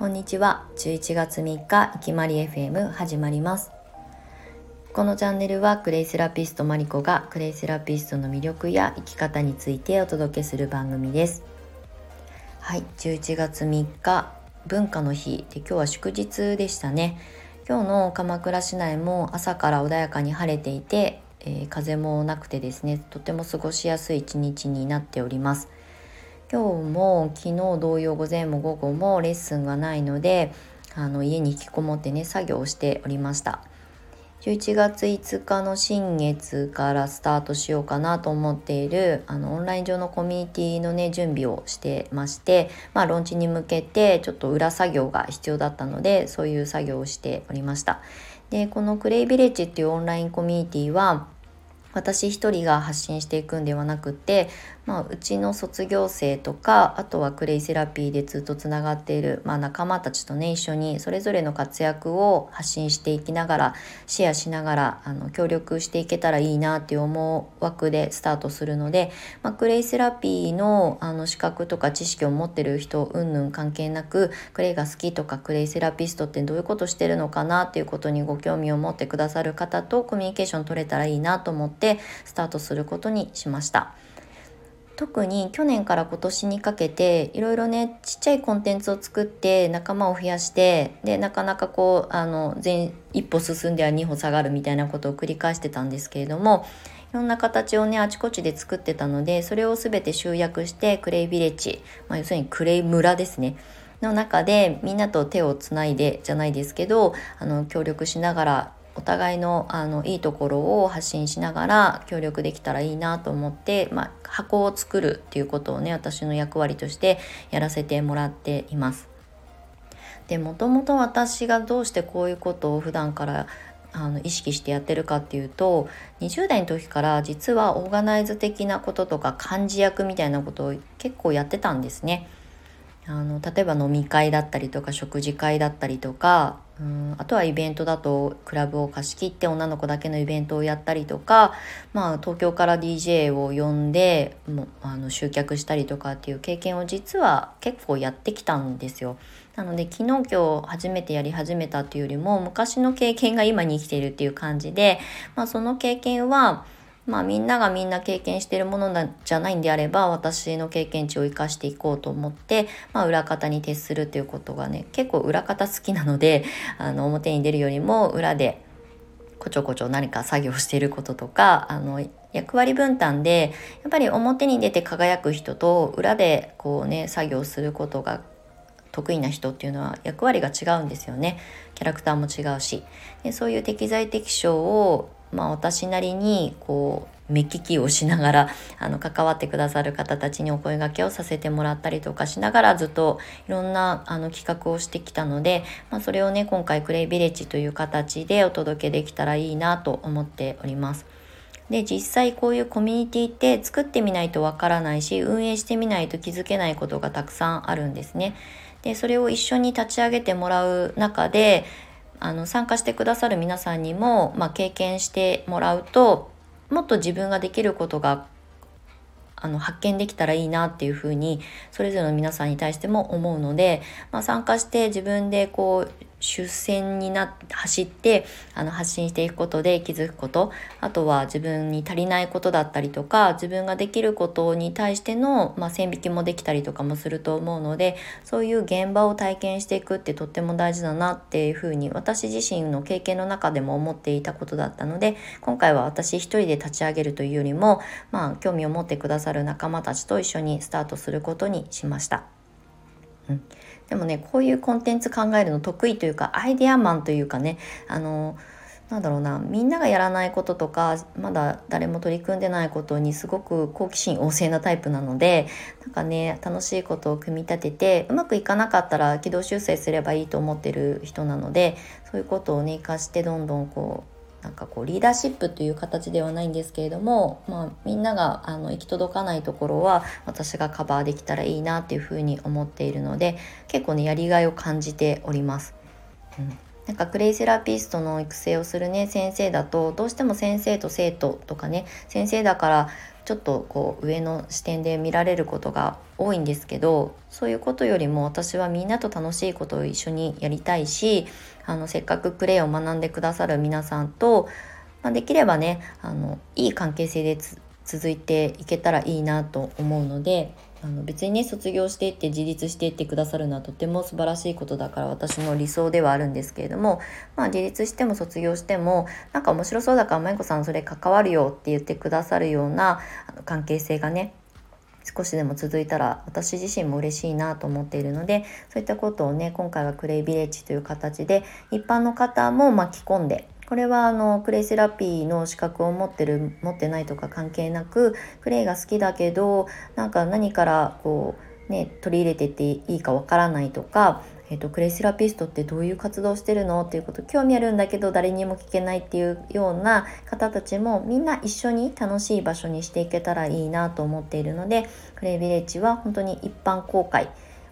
こんにちは。11月3日いきまり FM 始まります。このチャンネルはクレイセラピストマリコがクレイセラピストの魅力や生き方についてお届けする番組です。はい11月3日文化の日。で今日は祝日でしたね。今日の鎌倉市内も朝から穏やかに晴れていて、えー、風もなくてですねとても過ごしやすい一日になっております。今日も昨日同様午前も午後もレッスンがないのであの家に引きこもってね作業をしておりました。11月5日の新月からスタートしようかなと思っているあのオンライン上のコミュニティのね準備をしてましてまあローンチに向けてちょっと裏作業が必要だったのでそういう作業をしておりました。でこのクレイビレッジっていうオンラインコミュニティは私一人が発信していくんではなくて、まあ、うちの卒業生とかあとはクレイセラピーでずっとつながっている、まあ、仲間たちとね一緒にそれぞれの活躍を発信していきながらシェアしながらあの協力していけたらいいなっていう思惑でスタートするので、まあ、クレイセラピーのあの資格とか知識を持ってる人うんぬん関係なくクレイが好きとかクレイセラピストってどういうことしてるのかなっていうことにご興味を持ってくださる方とコミュニケーション取れたらいいなと思ってスタートすることにしました。特に去年から今年にかけていろいろねちっちゃいコンテンツを作って仲間を増やしてでなかなかこうあの前一歩進んでは二歩下がるみたいなことを繰り返してたんですけれどもいろんな形をねあちこちで作ってたのでそれを全て集約してクレイビレッジ、まあ、要するにクレイ村ですねの中でみんなと手をつないでじゃないですけどあの協力しながらお互いのあのいいところを発信しながら協力できたらいいなと思って、まあ、箱を作るっていうことをね私の役割としてやらせてもらっています。でもともと私がどうしてこういうことを普段からあの意識してやってるかっていうと20代の時から実はオーガナイズ的なこととか漢字役みたいなことを結構やってたんですね。あの例えば飲み会だったりとか食事会だったりとかうんあとはイベントだとクラブを貸し切って女の子だけのイベントをやったりとか、まあ、東京から DJ を呼んでもあの集客したりとかっていう経験を実は結構やってきたんですよ。なので昨日今日初めてやり始めたっていうよりも昔の経験が今に生きているっていう感じで、まあ、その経験はまあみんながみんな経験してるものじゃないんであれば私の経験値を生かしていこうと思って、まあ、裏方に徹するっていうことがね結構裏方好きなので あの表に出るよりも裏でこちょこちょ何か作業していることとかあの役割分担でやっぱり表に出て輝く人と裏でこうね作業することが得意な人っていうのは役割が違うんですよね。キャラクターも違うし。でそういう適材適所をまあ、私なりにこう目利きをしながら あの関わってくださる方たちにお声がけをさせてもらったりとかしながらずっといろんなあの企画をしてきたので、まあ、それをね今回クレイビレッジという形でお届けできたらいいなと思っております。で実際こういうコミュニティって作ってみないとわからないし運営してみないと気づけないことがたくさんあるんですね。でそれを一緒に立ち上げてもらう中であの参加してくださる皆さんにも、まあ、経験してもらうともっと自分ができることがあの発見できたらいいなっていうふうにそれぞれの皆さんに対しても思うので、まあ、参加して自分でこう出戦にな走ってあの発信していくことで気づくことあとは自分に足りないことだったりとか自分ができることに対しての、まあ、線引きもできたりとかもすると思うのでそういう現場を体験していくってとっても大事だなっていうふうに私自身の経験の中でも思っていたことだったので今回は私一人で立ち上げるというよりも、まあ、興味を持ってくださる仲間たちと一緒にスタートすることにしました。うん、でもねこういうコンテンツ考えるの得意というかアイデアマンというかねあのなんだろうなみんながやらないこととかまだ誰も取り組んでないことにすごく好奇心旺盛なタイプなのでなんかね楽しいことを組み立ててうまくいかなかったら軌道修正すればいいと思ってる人なのでそういうことをね生かしてどんどんこうなんかこうリーダーシップという形ではないんですけれども、まあ、みんながあの行き届かないところは私がカバーできたらいいなっていうふうに思っているので結構ねやりがいを感じております。うんなんかクレイセラピストの育成をするね先生だとどうしても先生と生徒とかね先生だからちょっとこう上の視点で見られることが多いんですけどそういうことよりも私はみんなと楽しいことを一緒にやりたいしあのせっかくプレイを学んでくださる皆さんと、まあ、できればねあのいい関係性で続いていけたらいいなと思うのであの別にね卒業していって自立していってくださるのはとても素晴らしいことだから私の理想ではあるんですけれどもまあ自立しても卒業してもなんか面白そうだから舞子さんそれ関わるよって言ってくださるような関係性がね少しでも続いたら私自身も嬉しいなと思っているのでそういったことをね今回はクレイビレッジという形で一般の方も巻き込んでこれはあのクレイセラピーの資格を持ってる持ってないとか関係なくクレイが好きだけどなんか何からこうね取り入れてっていいかわからないとかえーと、クレイセラピストってどういう活動してるのっていうこと興味あるんだけど誰にも聞けないっていうような方たちもみんな一緒に楽しい場所にしていけたらいいなと思っているのでクレイビレッジは本当に一般公開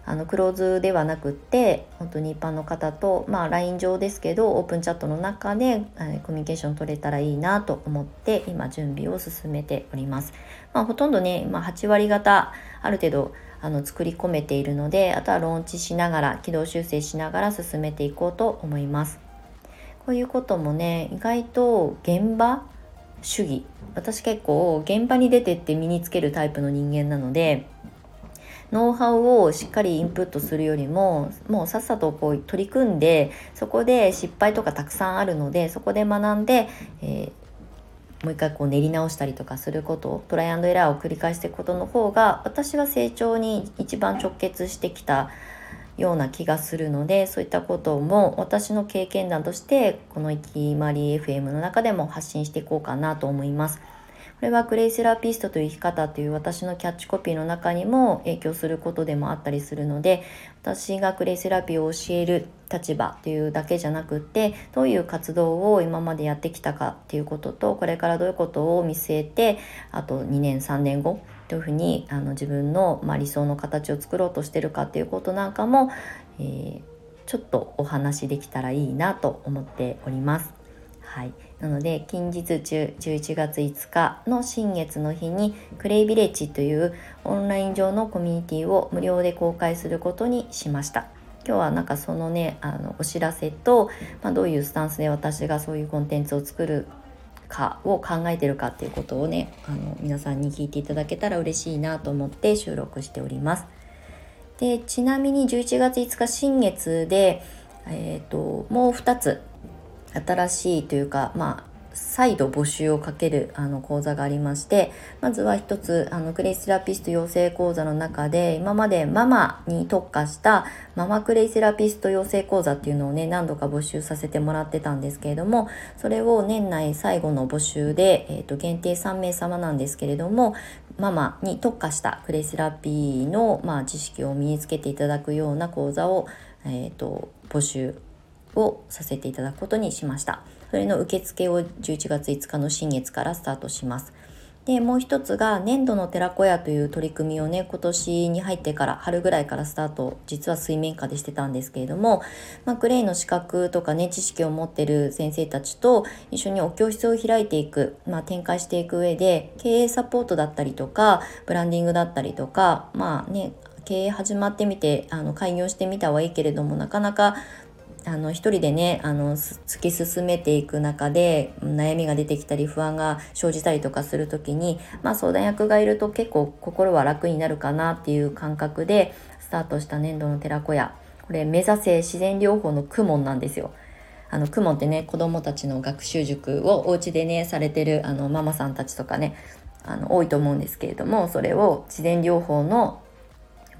あのクローズではなくって本当に一般の方とまあ LINE 上ですけどオープンチャットの中で、えコミュニケーション取れたらいいなと思って今準備を進めております。まあ、ほとんどね、まあ、8割方ある程度あの作り込めているのであとはローンチしながら軌道修正しながら進めていこうと思います。こういうこともね意外と現場主義私結構現場に出てって身につけるタイプの人間なのでノウハウをしっかりインプットするよりももうさっさとこう取り組んでそこで失敗とかたくさんあるのでそこで学んで、えー、もう一回こう練り直したりとかすることトライアンドエラーを繰り返していくことの方が私は成長に一番直結してきたような気がするのでそういったことも私の経験談としてこの「いきまり FM」の中でも発信していこうかなと思います。これはクレイセラピストという生き方という私のキャッチコピーの中にも影響することでもあったりするので私がクレイセラピーを教える立場というだけじゃなくってどういう活動を今までやってきたかっていうこととこれからどういうことを見据えてあと2年3年後どういうふうにあの自分の、まあ、理想の形を作ろうとしてるかっていうことなんかも、えー、ちょっとお話できたらいいなと思っております。はい、なので近日中11月5日の新月の日にクレイビレッジというオンライン上のコミュニティを無料で公開することにしました。今日はなんかそのねあのお知らせと、まあ、どういうスタンスで私がそういうコンテンツを作るかを考えてるかっていうことをねあの皆さんに聞いていただけたら嬉しいなと思って収録しております。でちなみに11月5日新月で、えーともう2つ新しいというかまあ再度募集をかけるあの講座がありましてまずは一つあのクレイセラピスト養成講座の中で今までママに特化したママクレイセラピスト養成講座っていうのをね何度か募集させてもらってたんですけれどもそれを年内最後の募集で、えー、と限定3名様なんですけれどもママに特化したクレイセラピーの、まあ、知識を身につけていただくような講座を、えーと募集をさせていただくことにしました。それの受付を11月5日の新月からスタートします。で、もう一つが粘土の寺子屋という取り組みをね、今年に入ってから、春ぐらいからスタート、実は水面下でしてたんですけれども、まあ、クレイの資格とかね、知識を持ってる先生たちと一緒にお教室を開いていく、まあ、展開していく上で、経営サポートだったりとか、ブランディングだったりとか、まあね、経営始まってみて、あの、開業してみたはいいけれども、なかなかあの一人でねあの突き進めていく中で悩みが出てきたり不安が生じたりとかする時に、まあ、相談役がいると結構心は楽になるかなっていう感覚でスタートした粘土の寺子屋これ目指せ自然療法の公文なんですよ。あの、クモンってね、子供たちの学習塾をお家でね、されてるあのママさんたちとかね、あの、多いと思うんですけれども、それを自然療法の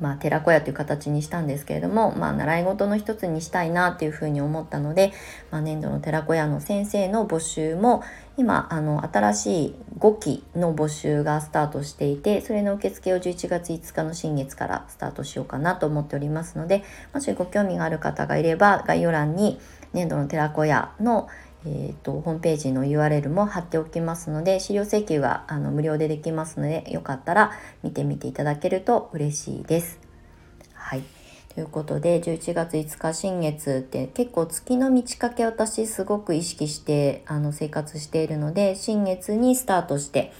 まあ、寺子屋という形にしたんですけれども、まあ、習い事の一つにしたいなっていうふうに思ったので、まあ、年度の寺子屋の先生の募集も今あの新しい5期の募集がスタートしていてそれの受付を11月5日の新月からスタートしようかなと思っておりますのでもしご興味がある方がいれば概要欄に年度の寺子屋のえーと、ホームページの URL も貼っておきますので資料請求はあの無料でできますのでよかったら見てみていただけると嬉しいです。はい、ということで11月5日新月って結構月の満ち欠け私すごく意識してあの生活しているので新月にスタートして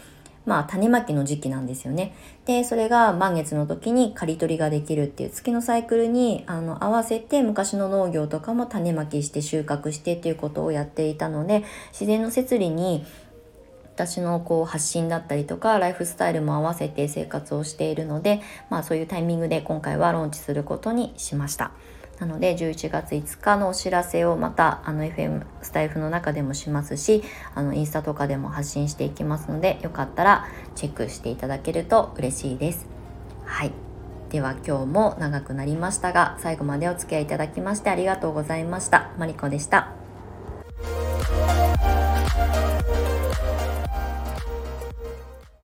まあ種まきの時期なんですよね。でそれが満月の時に刈り取りができるっていう月のサイクルにあの合わせて昔の農業とかも種まきして収穫してっていうことをやっていたので自然の摂理に私のこう発信だったりとかライフスタイルも合わせて生活をしているので、まあ、そういうタイミングで今回はローンチすることにしました。なので11月5日のお知らせをまたあの FM スタイフの中でもしますしあのインスタとかでも発信していきますのでよかったらチェックしていただけると嬉しいです。はいでは今日も長くなりましたが最後までお付き合いいただきましてありがとうございました。マリコでした。